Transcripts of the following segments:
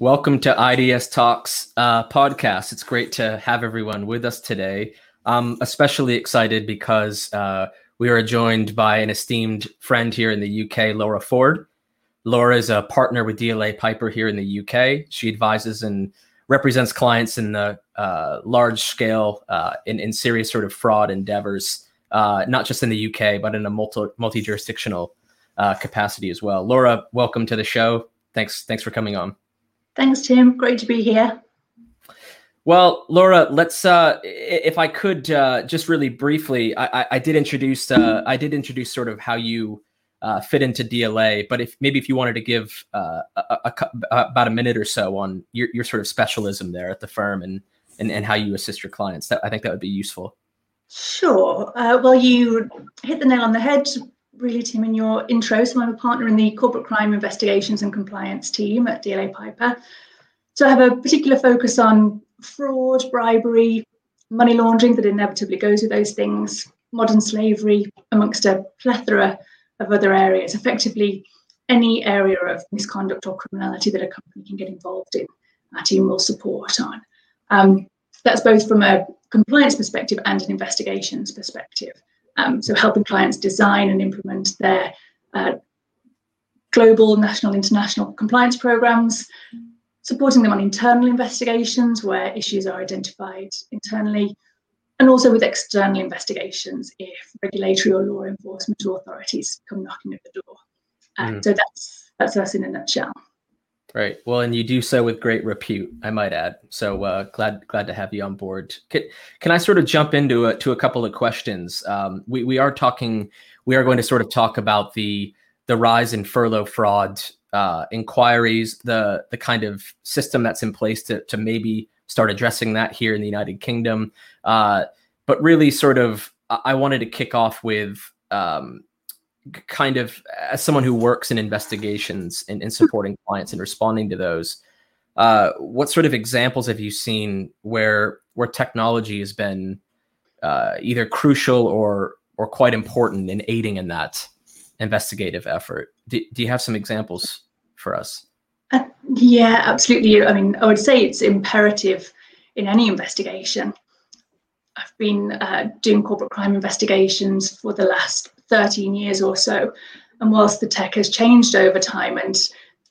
Welcome to IDS Talks uh, podcast. It's great to have everyone with us today. I'm especially excited because uh, we are joined by an esteemed friend here in the UK, Laura Ford. Laura is a partner with DLA Piper here in the UK. She advises and represents clients in the uh, large scale, uh, in, in serious sort of fraud endeavors, uh, not just in the UK, but in a multi jurisdictional uh, capacity as well. Laura, welcome to the show. Thanks, thanks for coming on. Thanks, Tim. Great to be here. Well, Laura, let's. Uh, if I could uh, just really briefly, I, I did introduce. Uh, I did introduce sort of how you uh, fit into DLA, but if maybe if you wanted to give uh, a, a, a, about a minute or so on your, your sort of specialism there at the firm and, and and how you assist your clients, that I think that would be useful. Sure. Uh, well, you hit the nail on the head, really, Tim, in your intro. So I'm a partner in the corporate crime investigations and compliance team at DLA Piper. So I have a particular focus on fraud, bribery, money laundering that inevitably goes with those things, modern slavery, amongst a plethora of other areas. Effectively, any area of misconduct or criminality that a company can get involved in, our team will support on. Um, that's both from a compliance perspective and an investigations perspective. Um, so helping clients design and implement their uh, global, national, international compliance programs, supporting them on internal investigations where issues are identified internally, and also with external investigations if regulatory or law enforcement authorities come knocking at the door. Uh, mm. So that's that's us in a nutshell. Right. Well, and you do so with great repute, I might add. So uh, glad glad to have you on board. Can, can I sort of jump into a, to a couple of questions? Um, we we are talking. We are going to sort of talk about the the rise in furlough fraud uh, inquiries, the the kind of system that's in place to to maybe start addressing that here in the United Kingdom. Uh, but really, sort of, I wanted to kick off with um, kind of as someone who works in investigations and, in supporting clients and responding to those. Uh, what sort of examples have you seen where where technology has been uh, either crucial or or quite important in aiding in that investigative effort? Do, do you have some examples for us? Uh, yeah, absolutely. I mean, I would say it's imperative in any investigation. I've been uh, doing corporate crime investigations for the last 13 years or so. And whilst the tech has changed over time and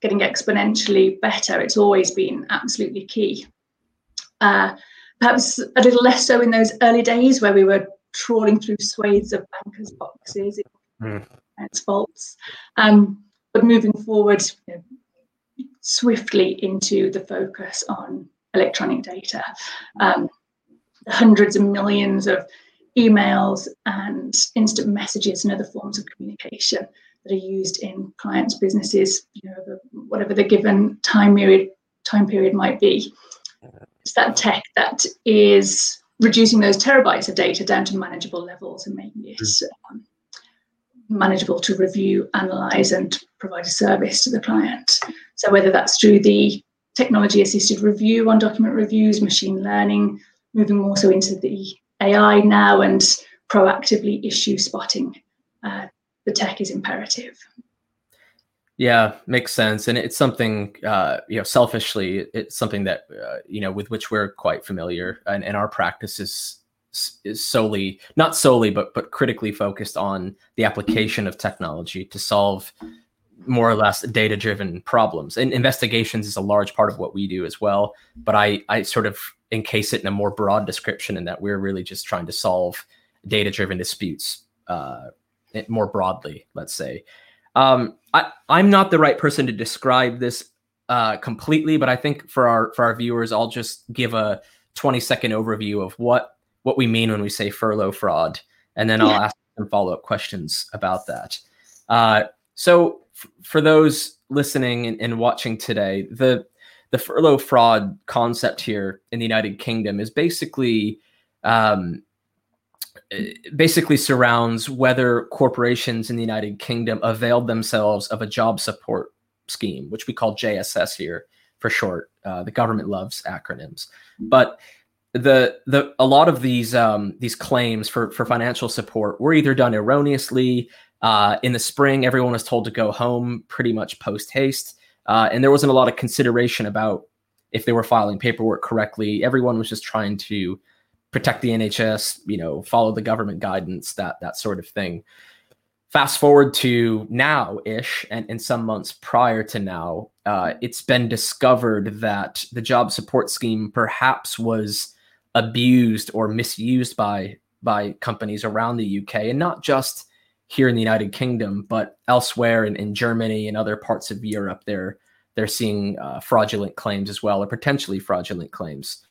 getting exponentially better, it's always been absolutely key. Uh, perhaps a little less so in those early days where we were trawling through swathes of bankers' boxes, mm. vaults. Um, but moving forward you know, swiftly into the focus on electronic data, um, hundreds of millions of emails and instant messages and other forms of communication that are used in clients' businesses, you know, whatever the given time period time period might be. It's that tech that is reducing those terabytes of data down to manageable levels and making it um, manageable to review, analyze, and provide a service to the client. So whether that's through the technology assisted review on document reviews, machine learning, moving more so into the AI now and proactively issue spotting, uh, the tech is imperative. Yeah, makes sense, and it's something uh, you know. Selfishly, it's something that uh, you know with which we're quite familiar, and, and our practice is is solely not solely but but critically focused on the application of technology to solve more or less data driven problems. And investigations is a large part of what we do as well but i i sort of encase it in a more broad description in that we're really just trying to solve data driven disputes uh, more broadly let's say. Um, I, i'm not the right person to describe this uh, completely but i think for our for our viewers i'll just give a 20 second overview of what what we mean when we say furlough fraud, and then I'll ask some follow up questions about that. Uh, so, for those listening and, and, watching today, the the furlough fraud concept here in the United Kingdom is basically um, basically surrounds whether corporations in the United Kingdom availed themselves of a job support scheme, which we call JSS here for short. Uh, the government loves acronyms, but the the a lot of these um, these claims for for financial support were either done erroneously. Uh, in the spring, everyone was told to go home pretty much post haste. uh, and there wasn't a lot of consideration about if they were filing paperwork correctly. Everyone was just trying to protect the NHS, you know, follow the government guidance, that that sort of thing. Fast forward to now ish, and in some months prior to now, uh, it's been discovered that the job support scheme perhaps was abused or misused by by companies around the UK, and not just here in the United Kingdom, but elsewhere in, in Germany and other parts of Europe. They're they're seeing uh, fraudulent claims as well, or potentially fraudulent claims.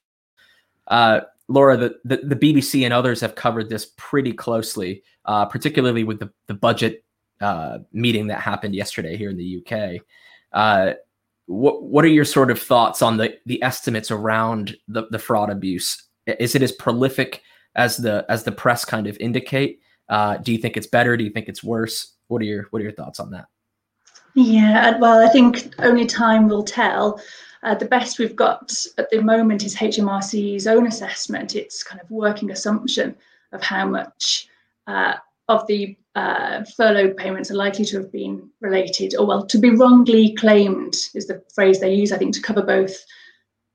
Uh, Laura, the, the, the, BBC and others have covered this pretty closely, uh, particularly with the, the budget uh, meeting that happened yesterday here in the UK. Uh, what what are your sort of thoughts on the the estimates around the, the fraud abuse? Is it as prolific as the as the press kind of indicate? Uh, do you think it's better? Do you think it's worse? What are your what are your thoughts on that? Yeah, well, I think only time will tell. Uh, the best we've got at the moment is HMRC's own assessment. It's kind of working assumption of how much uh, of the uh, furlough payments are likely to have been related, or well, to be wrongly claimed is the phrase they use, I think, to cover both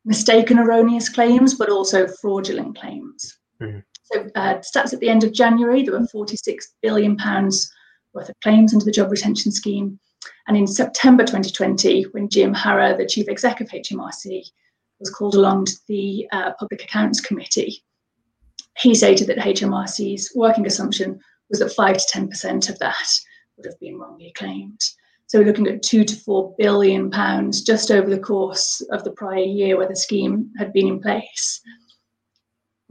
mistaken erroneous claims, but also fraudulent claims. Mm-hmm. So, uh, stats at the end of January, there were 46 billion pounds worth of claims under the job retention scheme. And in September 2020, when Jim Harra, the chief exec of HMRC, was called along to the uh, Public Accounts Committee, he stated that HMRC's working assumption was that 5 to 10% of that would have been wrongly claimed. So we're looking at two to four billion pounds just over the course of the prior year where the scheme had been in place.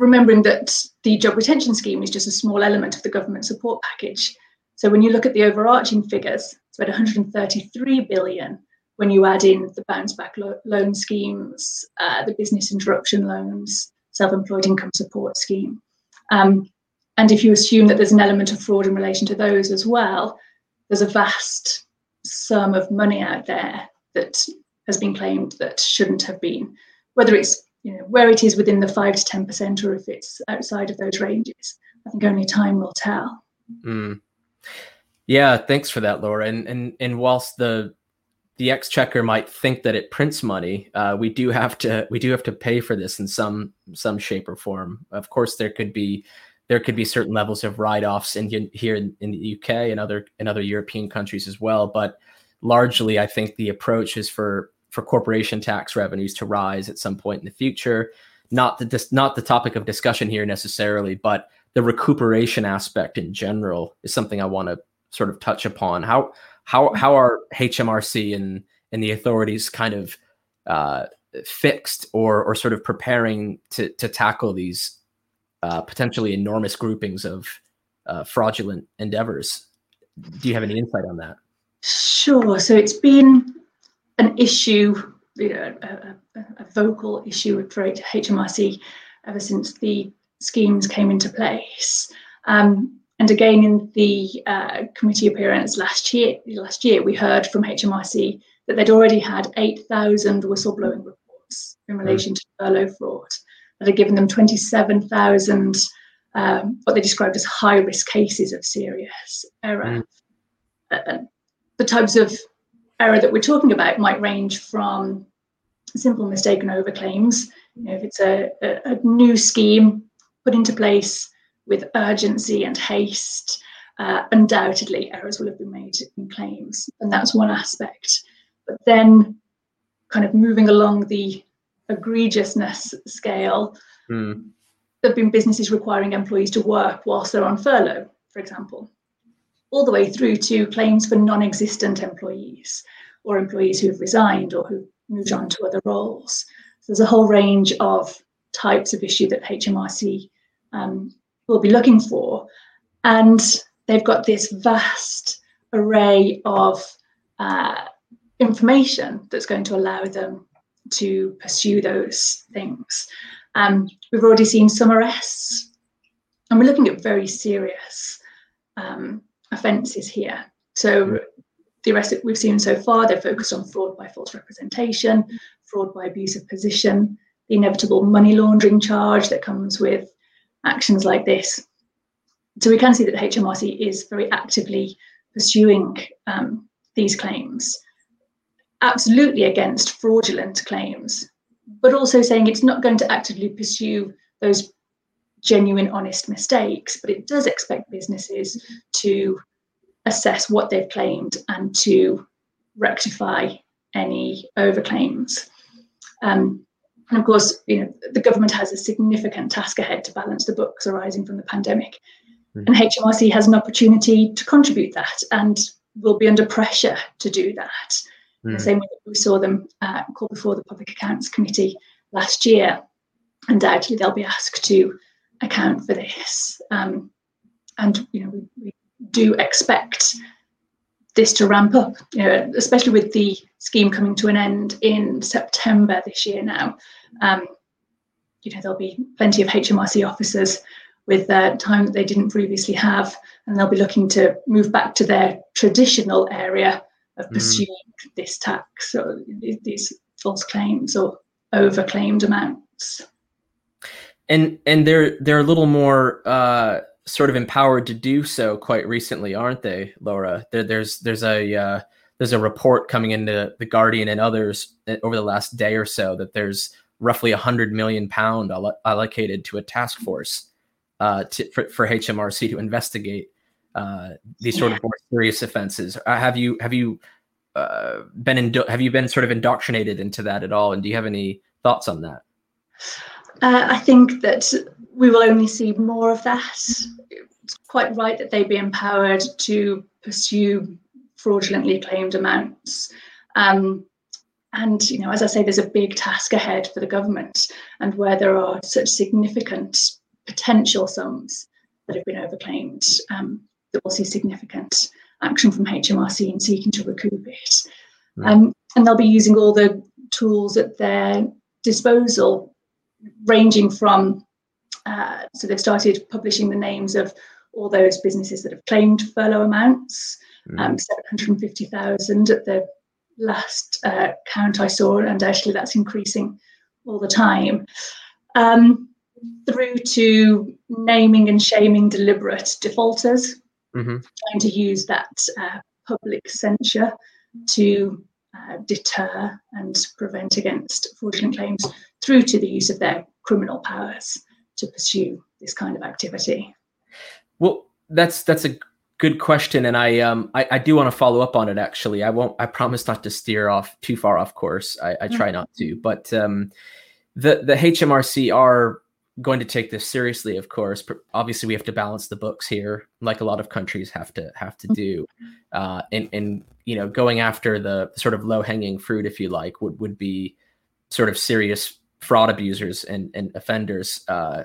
Remembering that the job retention scheme is just a small element of the government support package. So when you look at the overarching figures, it's about 133 billion when you add in the bounce back lo- loan schemes, uh, the business interruption loans, self-employed income support scheme. Um, and if you assume that there's an element of fraud in relation to those as well, there's a vast sum of money out there that has been claimed that shouldn't have been, whether it's you know where it is within the five to ten percent or if it's outside of those ranges. I think only time will tell. Mm. Yeah, thanks for that, Laura. And and and whilst the the exchequer might think that it prints money, uh, we do have to we do have to pay for this in some some shape or form. Of course, there could be there could be certain levels of write-offs in here in, in the UK and other in other European countries as well. But largely, I think the approach is for for corporation tax revenues to rise at some point in the future. Not the not the topic of discussion here necessarily, but the recuperation aspect in general is something I want to sort of touch upon. How how how are HMRC and and the authorities kind of uh, fixed or or sort of preparing to to tackle these uh, potentially enormous groupings of uh, fraudulent endeavors? Do you have any insight on that? Sure. So it's been an issue, you know, a, a, vocal issue for HMRC ever since the schemes came into place. Um, and again, in the uh, committee appearance last year, last year we heard from HMRC that they'd already had 8,000 whistleblowing reports in hmm. relation mm. to furlough fraud that had given them 27,000 um, what they described as high risk cases of serious error. Mm. Uh, the types of error that we're talking about might range from simple mistaken overclaims. You know, if it's a, a, a new scheme put into place with urgency and haste, uh, undoubtedly errors will have been made in claims. And that's one aspect. But then, kind of moving along the egregiousness scale, mm. there have been businesses requiring employees to work whilst they're on furlough, for example, all the way through to claims for non existent employees or employees who have resigned or who've moved on to other roles. So there's a whole range of types of issue that HMRC um, will be looking for. And they've got this vast array of uh, information that's going to allow them to pursue those things. Um, we've already seen some arrests, and we're looking at very serious um, offences here. So the arrests that we've seen so far, they're focused on fraud by false representation, fraud by abuse of position, the inevitable money laundering charge that comes with actions like this. So we can see that HMRC is very actively pursuing um, these claims. absolutely against fraudulent claims, but also saying it's not going to actively pursue those genuine, honest mistakes, but it does expect businesses to assess what they've claimed and to rectify any overclaims. Um, and of course, you know, the government has a significant task ahead to balance the books arising from the pandemic. Mm. And HMRC has an opportunity to contribute that and will be under pressure to do that. Mm. The same way that we saw them uh, call before the Public Accounts Committee last year. Undoubtedly, they'll be asked to account for this. Um, and you know, we, we, do expect this to ramp up, you know, especially with the scheme coming to an end in September this year now. Um, you know, there'll be plenty of HMRC officers with uh, time that they didn't previously have, and they'll be looking to move back to their traditional area of mm. pursuing mm. this tax or these false claims or overclaimed amounts. And and they're they're a little more uh, sort of empowered to do so quite recently, aren't they, Laura? There, there's there's a uh, there's a report coming into the Guardian and others uh, over the last day or so that there's roughly a hundred million pound allocated to a task force uh, to, for, for, HMRC to investigate uh, these sort of more serious offenses. Uh, have you have you uh, been have you been sort of indoctrinated into that at all? And do you have any thoughts on that? Uh, I think that we will only see more of that. It's quite right that they be empowered to pursue fraudulently claimed amounts. Um, and you know, as I say, there's a big task ahead for the government, and where there are such significant potential sums that have been overclaimed, um, that will see significant action from HMRC in seeking to recoup it. Right. Um, and they'll be using all the tools at their disposal, ranging from uh, so they've started publishing the names of all those businesses that have claimed furlough amounts, mm. um, 750,000 at the last uh, count I saw, and actually that's increasing all the time. Um, through to naming and shaming deliberate defaulters, mm-hmm. trying to use that uh, public censure to uh, deter and prevent against fraudulent claims through to the use of their criminal powers to pursue this kind of activity. Well, that's that's a good question, and I um I, I do want to follow up on it. Actually, I won't. I promise not to steer off too far off course. I, I try mm-hmm. not to, but um, the the HMRC are going to take this seriously of course obviously we have to balance the books here like a lot of countries have to have to do. Uh, and and you know going after the sort of low hanging fruit if you like would would be sort of serious fraud abusers and and offenders uh,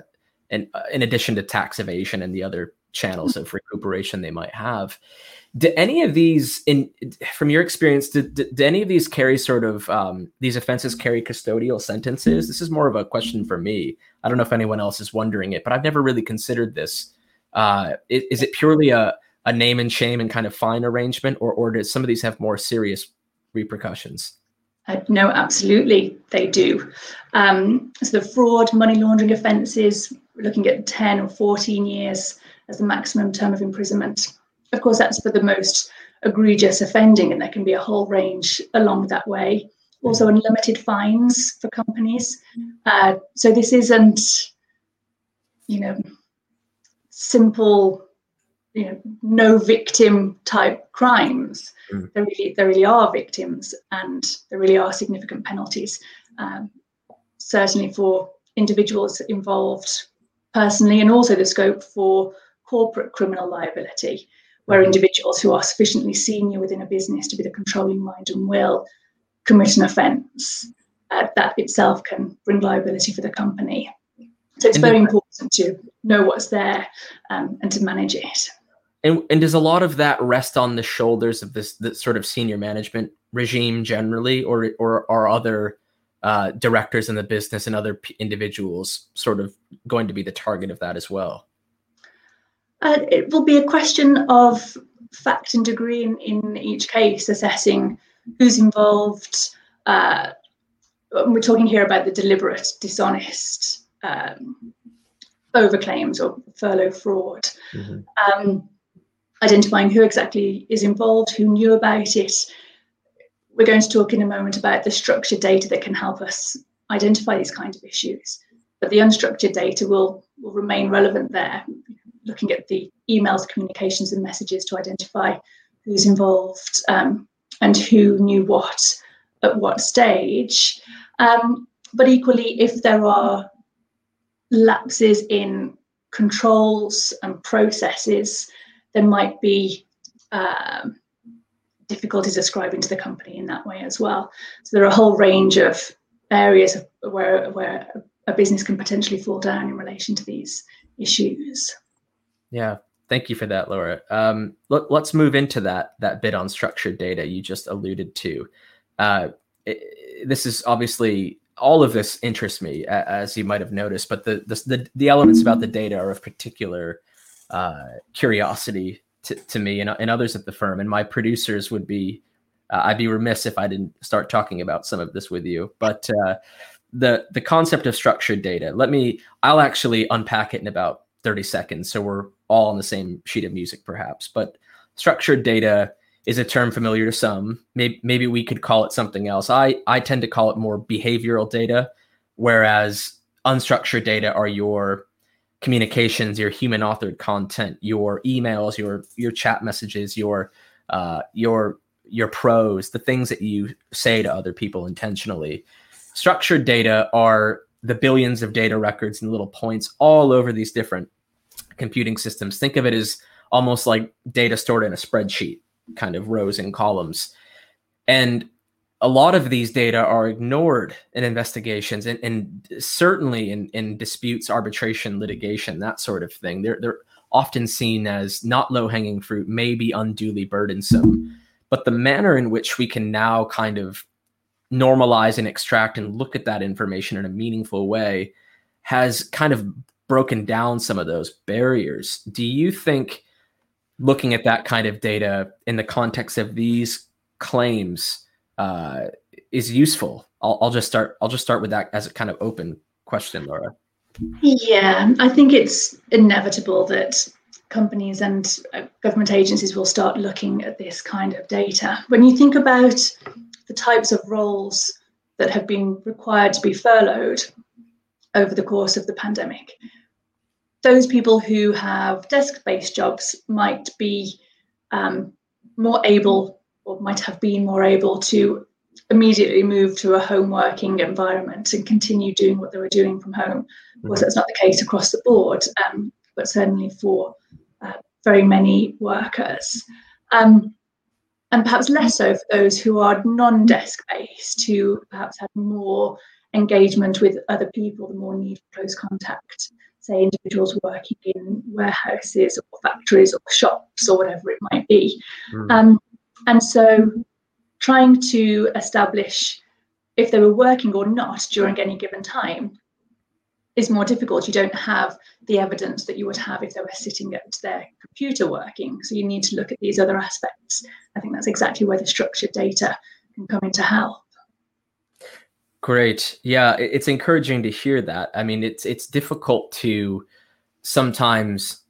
and uh, in addition to tax evasion and the other channels of recuperation they might have. Do any of these in from your experience do, do, do any of these carry sort of um, these offenses carry custodial sentences? This is more of a question for me. I don't know if anyone else is wondering it but i've never really considered this. Uh, is, is, it purely a, a name and shame and kind of fine arrangement or, or does some of these have more serious repercussions uh, no, absolutely, they do. Um, so the fraud, money laundering offences, looking at 10 or 14 years as the maximum term of imprisonment. Of course, that's for the most egregious offending, and there can be a whole range along that way. Also, unlimited fines for companies. Uh, so this isn't, you know, simple, you know, no victim type crimes. Mm. There really, there really are victims, and there really are significant penalties. Um, certainly for individuals involved personally, and also the scope for corporate criminal liability where individuals who are sufficiently senior within a business to be the controlling mind and will commit an offence, uh, that itself can bring liability for the company. So it's very important to know what's there um, and to manage it. And, and does a lot of that rest on the shoulders of this, this sort of senior management regime generally, or or are other uh, directors in the business and other p- individuals sort of going to be the target of that as well? Uh, it will be a question of fact and degree in, in each case, assessing who's involved. Uh, we're talking here about the deliberate, dishonest um, overclaims or furlough fraud. Mm-hmm. Um, identifying who exactly is involved, who knew about it. we're going to talk in a moment about the structured data that can help us identify these kind of issues. But the unstructured data will, will remain relevant there, looking at the emails, communications, and messages to identify who's involved um, and who knew what at what stage. Um, but equally, if there are lapses in controls and processes, there might be um, difficulties ascribing to the company in that way as well. So there are a whole range of areas where where a business can potentially fall down in relation to these issues. Yeah, thank you for that, Laura. Um, let, us move into that that bit on structured data you just alluded to. Uh, this is obviously all of this interests me, as you might have noticed, but the the the, the elements about the data are of particular uh, curiosity to, to me and, and others at the firm. And my producers would be, uh, I'd be remiss if I didn't start talking about some of this with you. But uh, the the concept of structured data, let me, I'll actually unpack it in about 30 seconds. So we're all on the same sheet of music, perhaps. But structured data is a term familiar to some. Maybe, maybe we could call it something else. I, I tend to call it more behavioral data, whereas unstructured data are your communications, your human authored content, your emails, your your chat messages, your uh, your your prose, the things that you say to other people intentionally. Structured data are the billions of data records and little points all over these different computing systems. Think of it as almost like data stored in a spreadsheet, kind of rows and columns. And a lot of these data are ignored in investigations and, and certainly in, in disputes, arbitration, litigation, that sort of thing. They're, they're often seen as not low hanging fruit, maybe unduly burdensome. But the manner in which we can now kind of normalize and extract and look at that information in a meaningful way has kind of broken down some of those barriers. Do you think looking at that kind of data in the context of these claims? Uh, is useful? I'll, I'll just start. I'll just start with that as a kind of open question, Laura. Yeah, I think it's inevitable that companies and uh, government agencies will start looking at this kind of data. When you think about the types of roles that have been required to be furloughed over the course of the pandemic, those people who have desk based jobs might be um, more able or might have been more able to immediately move to a home working environment and continue doing what they were doing from home. Of course, mm-hmm. that's not the case across the board, um, but certainly for uh, very many workers. Um, and perhaps less so for those who are non desk based, who perhaps have more engagement with other people, the more need for close contact, say individuals working in warehouses or factories or shops or whatever it might be. Mm. Um, and so trying to establish if they were working or not during any given time is more difficult. You don't have the evidence that you would have if they were sitting at their computer working. So you need to look at these other aspects. I think that's exactly where the structured data can come into help. Great. Yeah, it's encouraging to hear that. I mean, it's it's difficult to sometimes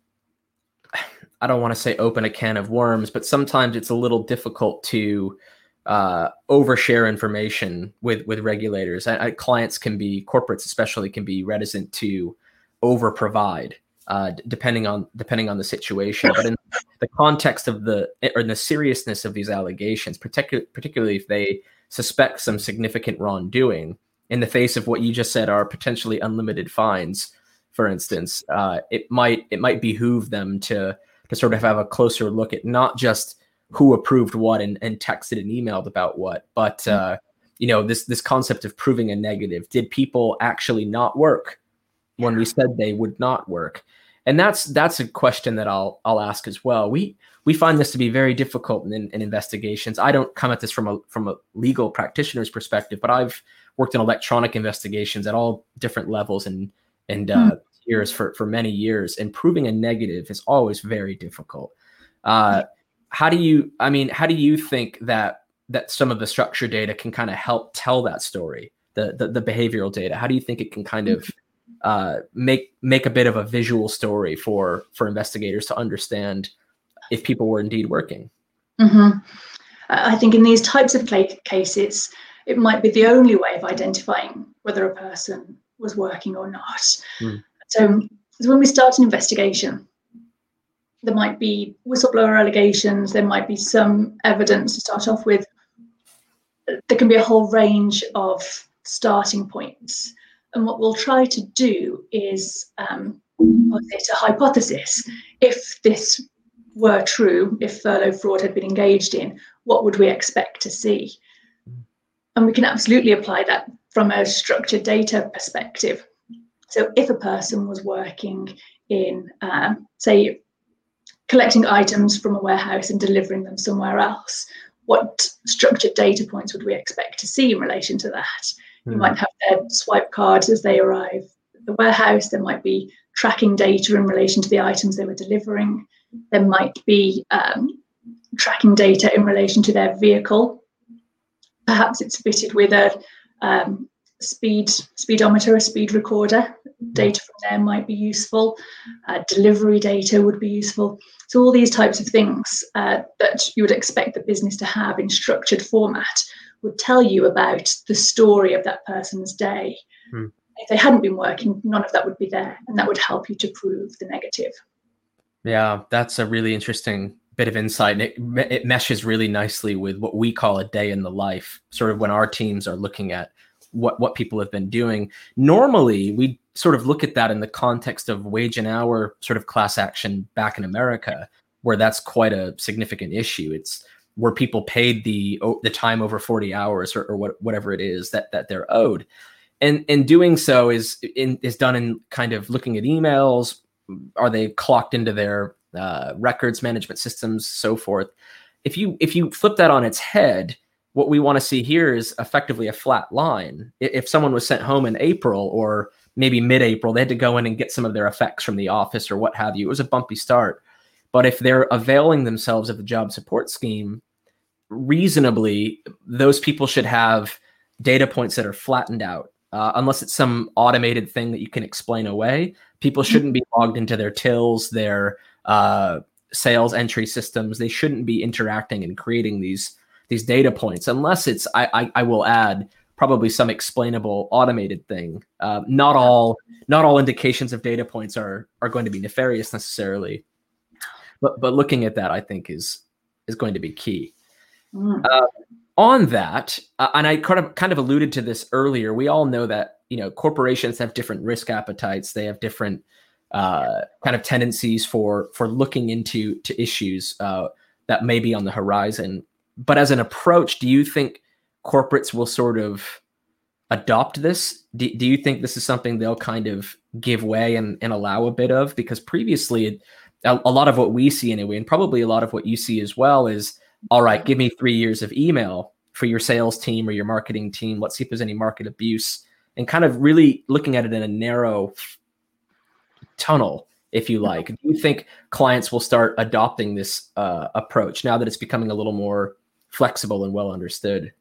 I don't want to say open a can of worms, but sometimes it's a little difficult to uh, overshare information with with regulators. I, I, clients can be corporates, especially, can be reticent to over provide, uh, depending on depending on the situation. But in the context of the or in the seriousness of these allegations, particularly particularly if they suspect some significant wrongdoing, in the face of what you just said are potentially unlimited fines, for instance, uh, it might it might behoove them to to sort of have a closer look at not just who approved what and, and texted and emailed about what, but mm-hmm. uh, you know this this concept of proving a negative. Did people actually not work when we said they would not work? And that's that's a question that I'll I'll ask as well. We we find this to be very difficult in, in investigations. I don't come at this from a from a legal practitioner's perspective, but I've worked in electronic investigations at all different levels and and uh, mm years for for many years and proving a negative is always very difficult uh, how do you i mean how do you think that that some of the structure data can kind of help tell that story the, the, the behavioral data how do you think it can kind of uh, make make a bit of a visual story for for investigators to understand if people were indeed working mm-hmm. I think in these types of cases, it might be the only way of identifying whether a person was working or not. Mm. So, so when we start an investigation, there might be whistleblower allegations, there might be some evidence to start off with. There can be a whole range of starting points. And what we'll try to do is um, a hypothesis. If this were true, if furlough fraud had been engaged in, what would we expect to see? And we can absolutely apply that from a structured data perspective. So if a person was working in, uh, say, collecting items from a warehouse and delivering them somewhere else, what structured data points would we expect to see in relation to that? Mm. You hmm. might have their swipe cards as they arrive at the warehouse. There might be tracking data in relation to the items they were delivering. There might be um, tracking data in relation to their vehicle. Perhaps it's fitted with a um, speed speedometer, a speed recorder. Data from there might be useful. Uh, delivery data would be useful. So all these types of things uh, that you would expect the business to have in structured format would tell you about the story of that person's day. Hmm. If they hadn't been working, none of that would be there, and that would help you to prove the negative. Yeah, that's a really interesting bit of insight. It, it meshes really nicely with what we call a day in the life, sort of when our teams are looking at what what people have been doing. Normally, we sort of look at that in the context of wage and hour sort of class action back in America, where that's quite a significant issue. It's where people paid the the time over 40 hours or, or what, whatever it is that that they're owed and and doing so is in, is done in kind of looking at emails are they clocked into their uh, records management systems so forth if you if you flip that on its head what we want to see here is effectively a flat line if someone was sent home in april or maybe mid-april they had to go in and get some of their effects from the office or what have you it was a bumpy start but if they're availing themselves of the job support scheme reasonably, those people should have data points that are flattened out. Uh, unless it's some automated thing that you can explain away, people mm-hmm. shouldn't be logged into their tills, their uh, sales entry systems. They shouldn't be interacting and creating these these data points unless it's. I, I, I will add probably some explainable automated thing. Uh, not all not all indications of data points are are going to be nefarious necessarily, but but looking at that, I think is is going to be key. Mm. Uh, on that, uh, and I kind of kind of alluded to this earlier. We all know that you know corporations have different risk appetites. They have different uh, kind of tendencies for for looking into to issues uh, that may be on the horizon. But as an approach, do you think corporates will sort of adopt this? Do, do you think this is something they'll kind of give way and, and allow a bit of? Because previously, a, a lot of what we see anyway, and probably a lot of what you see as well, is all right, give me three years of email for your sales team or your marketing team. Let's see if there's any market abuse and kind of really looking at it in a narrow tunnel, if you like. Do you think clients will start adopting this uh, approach now that it's becoming a little more flexible and well understood?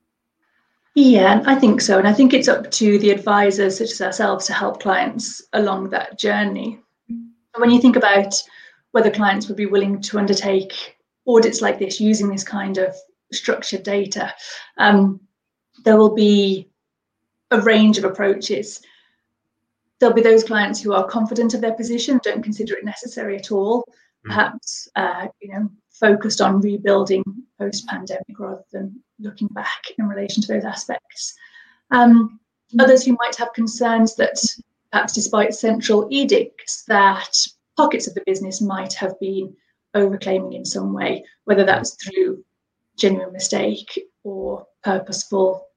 Yeah, I think so. And I think it's up to the advisors, such as ourselves, to help clients along that journey. And when you think about whether clients would be willing to undertake audits like this using this kind of structured data, um, there will be a range of approaches. There'll be those clients who are confident of their position, don't consider it necessary at all, mm. perhaps uh, you know focused on rebuilding post-pandemic rather than looking back in relation to those aspects. Um, others who might have concerns that perhaps despite central edicts that pockets of the business might have been overclaiming in some way, whether that's through genuine mistake or purposeful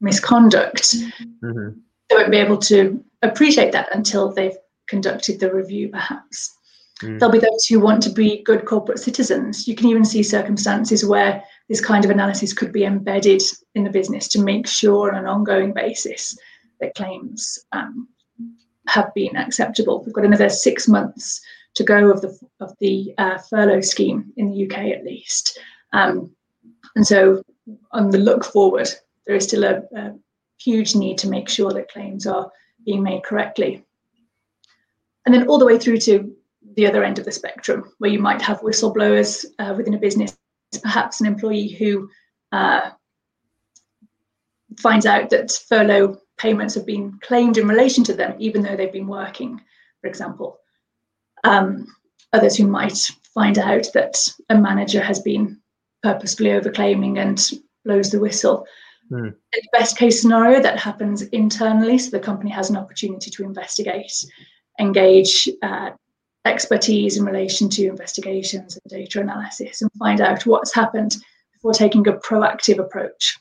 misconduct. Mm-hmm. They won't be able to appreciate that until they've conducted the review, perhaps. Mm. There'll be those who want to be good corporate citizens. You can even see circumstances where this kind of analysis could be embedded in the business to make sure on an ongoing basis that claims um, have been acceptable. We've got another six months to go of the of the uh, furlough scheme in the UK at least. Um, and so, on the look forward, there is still a, a, huge need to make sure that claims are being made correctly. And then all the way through to the other end of the spectrum, where you might have whistleblowers uh, within a business perhaps an employee who uh, finds out that furlough payments have been claimed in relation to them, even though they've been working, for example. Um, others who might find out that a manager has been purposefully overclaiming and blows the whistle. Mm. In the best case scenario, that happens internally, so the company has an opportunity to investigate, engage uh, expertise in relation to investigations and data analysis, and find out what's happened before taking a proactive approach,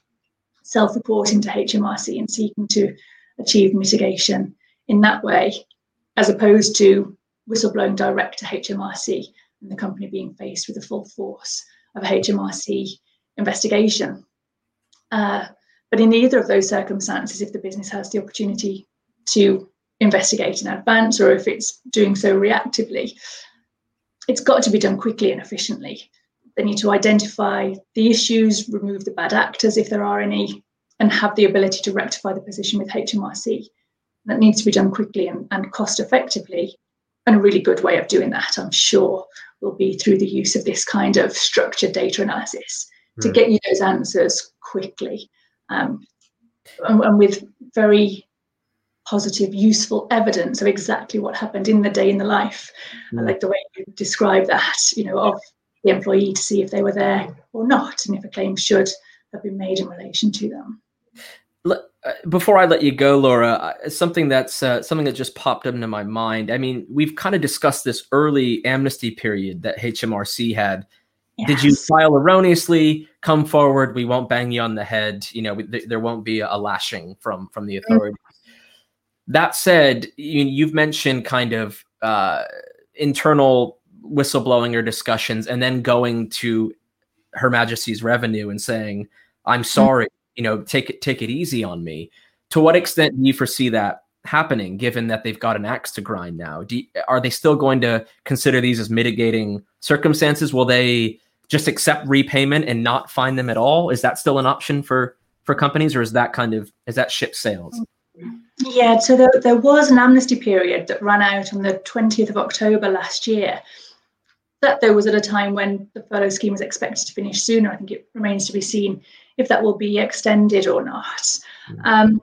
self reporting to HMRC and seeking to achieve mitigation in that way, as opposed to whistleblowing direct to HMRC and the company being faced with the full force of a HMRC investigation. Uh, but in either of those circumstances, if the business has the opportunity to investigate in advance or if it's doing so reactively, it's got to be done quickly and efficiently. They need to identify the issues, remove the bad actors if there are any, and have the ability to rectify the position with HMRC. That needs to be done quickly and, and cost effectively. And a really good way of doing that, I'm sure, will be through the use of this kind of structured data analysis mm. to hmm. get you those answers quickly um, and, and with very positive, useful evidence of exactly what happened in the day in the life. Mm. I like the way you describe that, you know, of the employee to see if they were there or not, and if a claim should have been made in relation to them. Uh, before I let you go, Laura, something that's uh, something that just popped into my mind. I mean, we've kind of discussed this early amnesty period that HMRC had. Yes. Did you file erroneously? Come forward. We won't bang you on the head. You know, th- there won't be a lashing from from the mm-hmm. Mm-hmm. That said, you, have mentioned kind of uh, internal whistleblowing or discussions, and then going to Her Majesty's Revenue and saying, "I'm mm-hmm. sorry." Mm-hmm you know, take it take it easy on me. To what extent do you foresee that happening, given that they've got an axe to grind now? You, are they still going to consider these as mitigating circumstances? Will they just accept repayment and not find them at all? Is that still an option for for companies, or is that kind of is that ship sails? Yeah, so there, there was an amnesty period that ran out on the 20th of October last year. That though was at a time when the furlough scheme was expected to finish sooner. I think it remains to be seen if that will be extended or not. Mm. Um,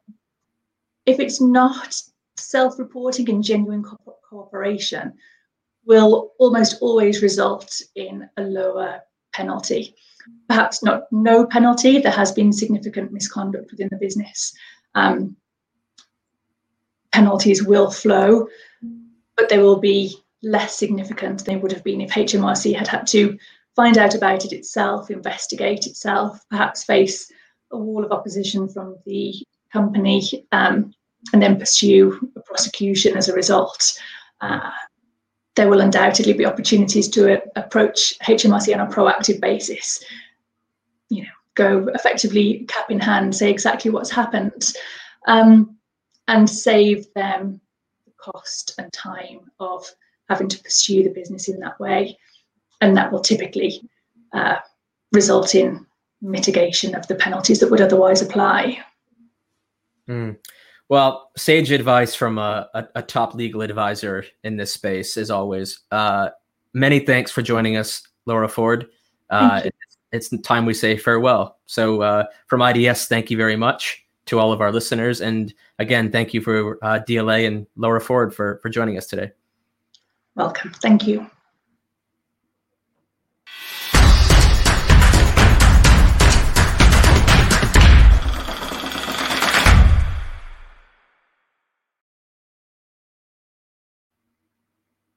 if it's not self-reporting and genuine co- cooperation, will almost always result in a lower penalty. Perhaps not no penalty. There has been significant misconduct within the business. Um, penalties will flow, but they will be less significant than they would have been if HMRC had had to find out about it itself, investigate itself, perhaps face a wall of opposition from the company, um, and then pursue a prosecution as a result. Uh, there will undoubtedly be opportunities to uh, approach HMRC on a proactive basis. You know, go effectively cap in hand, say exactly what's happened, um, and save them the cost and time of having to pursue the business in that way and that will typically uh, result in mitigation of the penalties that would otherwise apply. Mm. Well, sage advice from a, a, a, top legal advisor in this space, as always. Uh, many thanks for joining us, Laura Ford. Uh, it's, it's, time we say farewell. So, uh, from IDS, thank you very much to all of our listeners. And again, thank you for uh, DLA and Laura Ford for, for joining us today. Welcome. Thank you.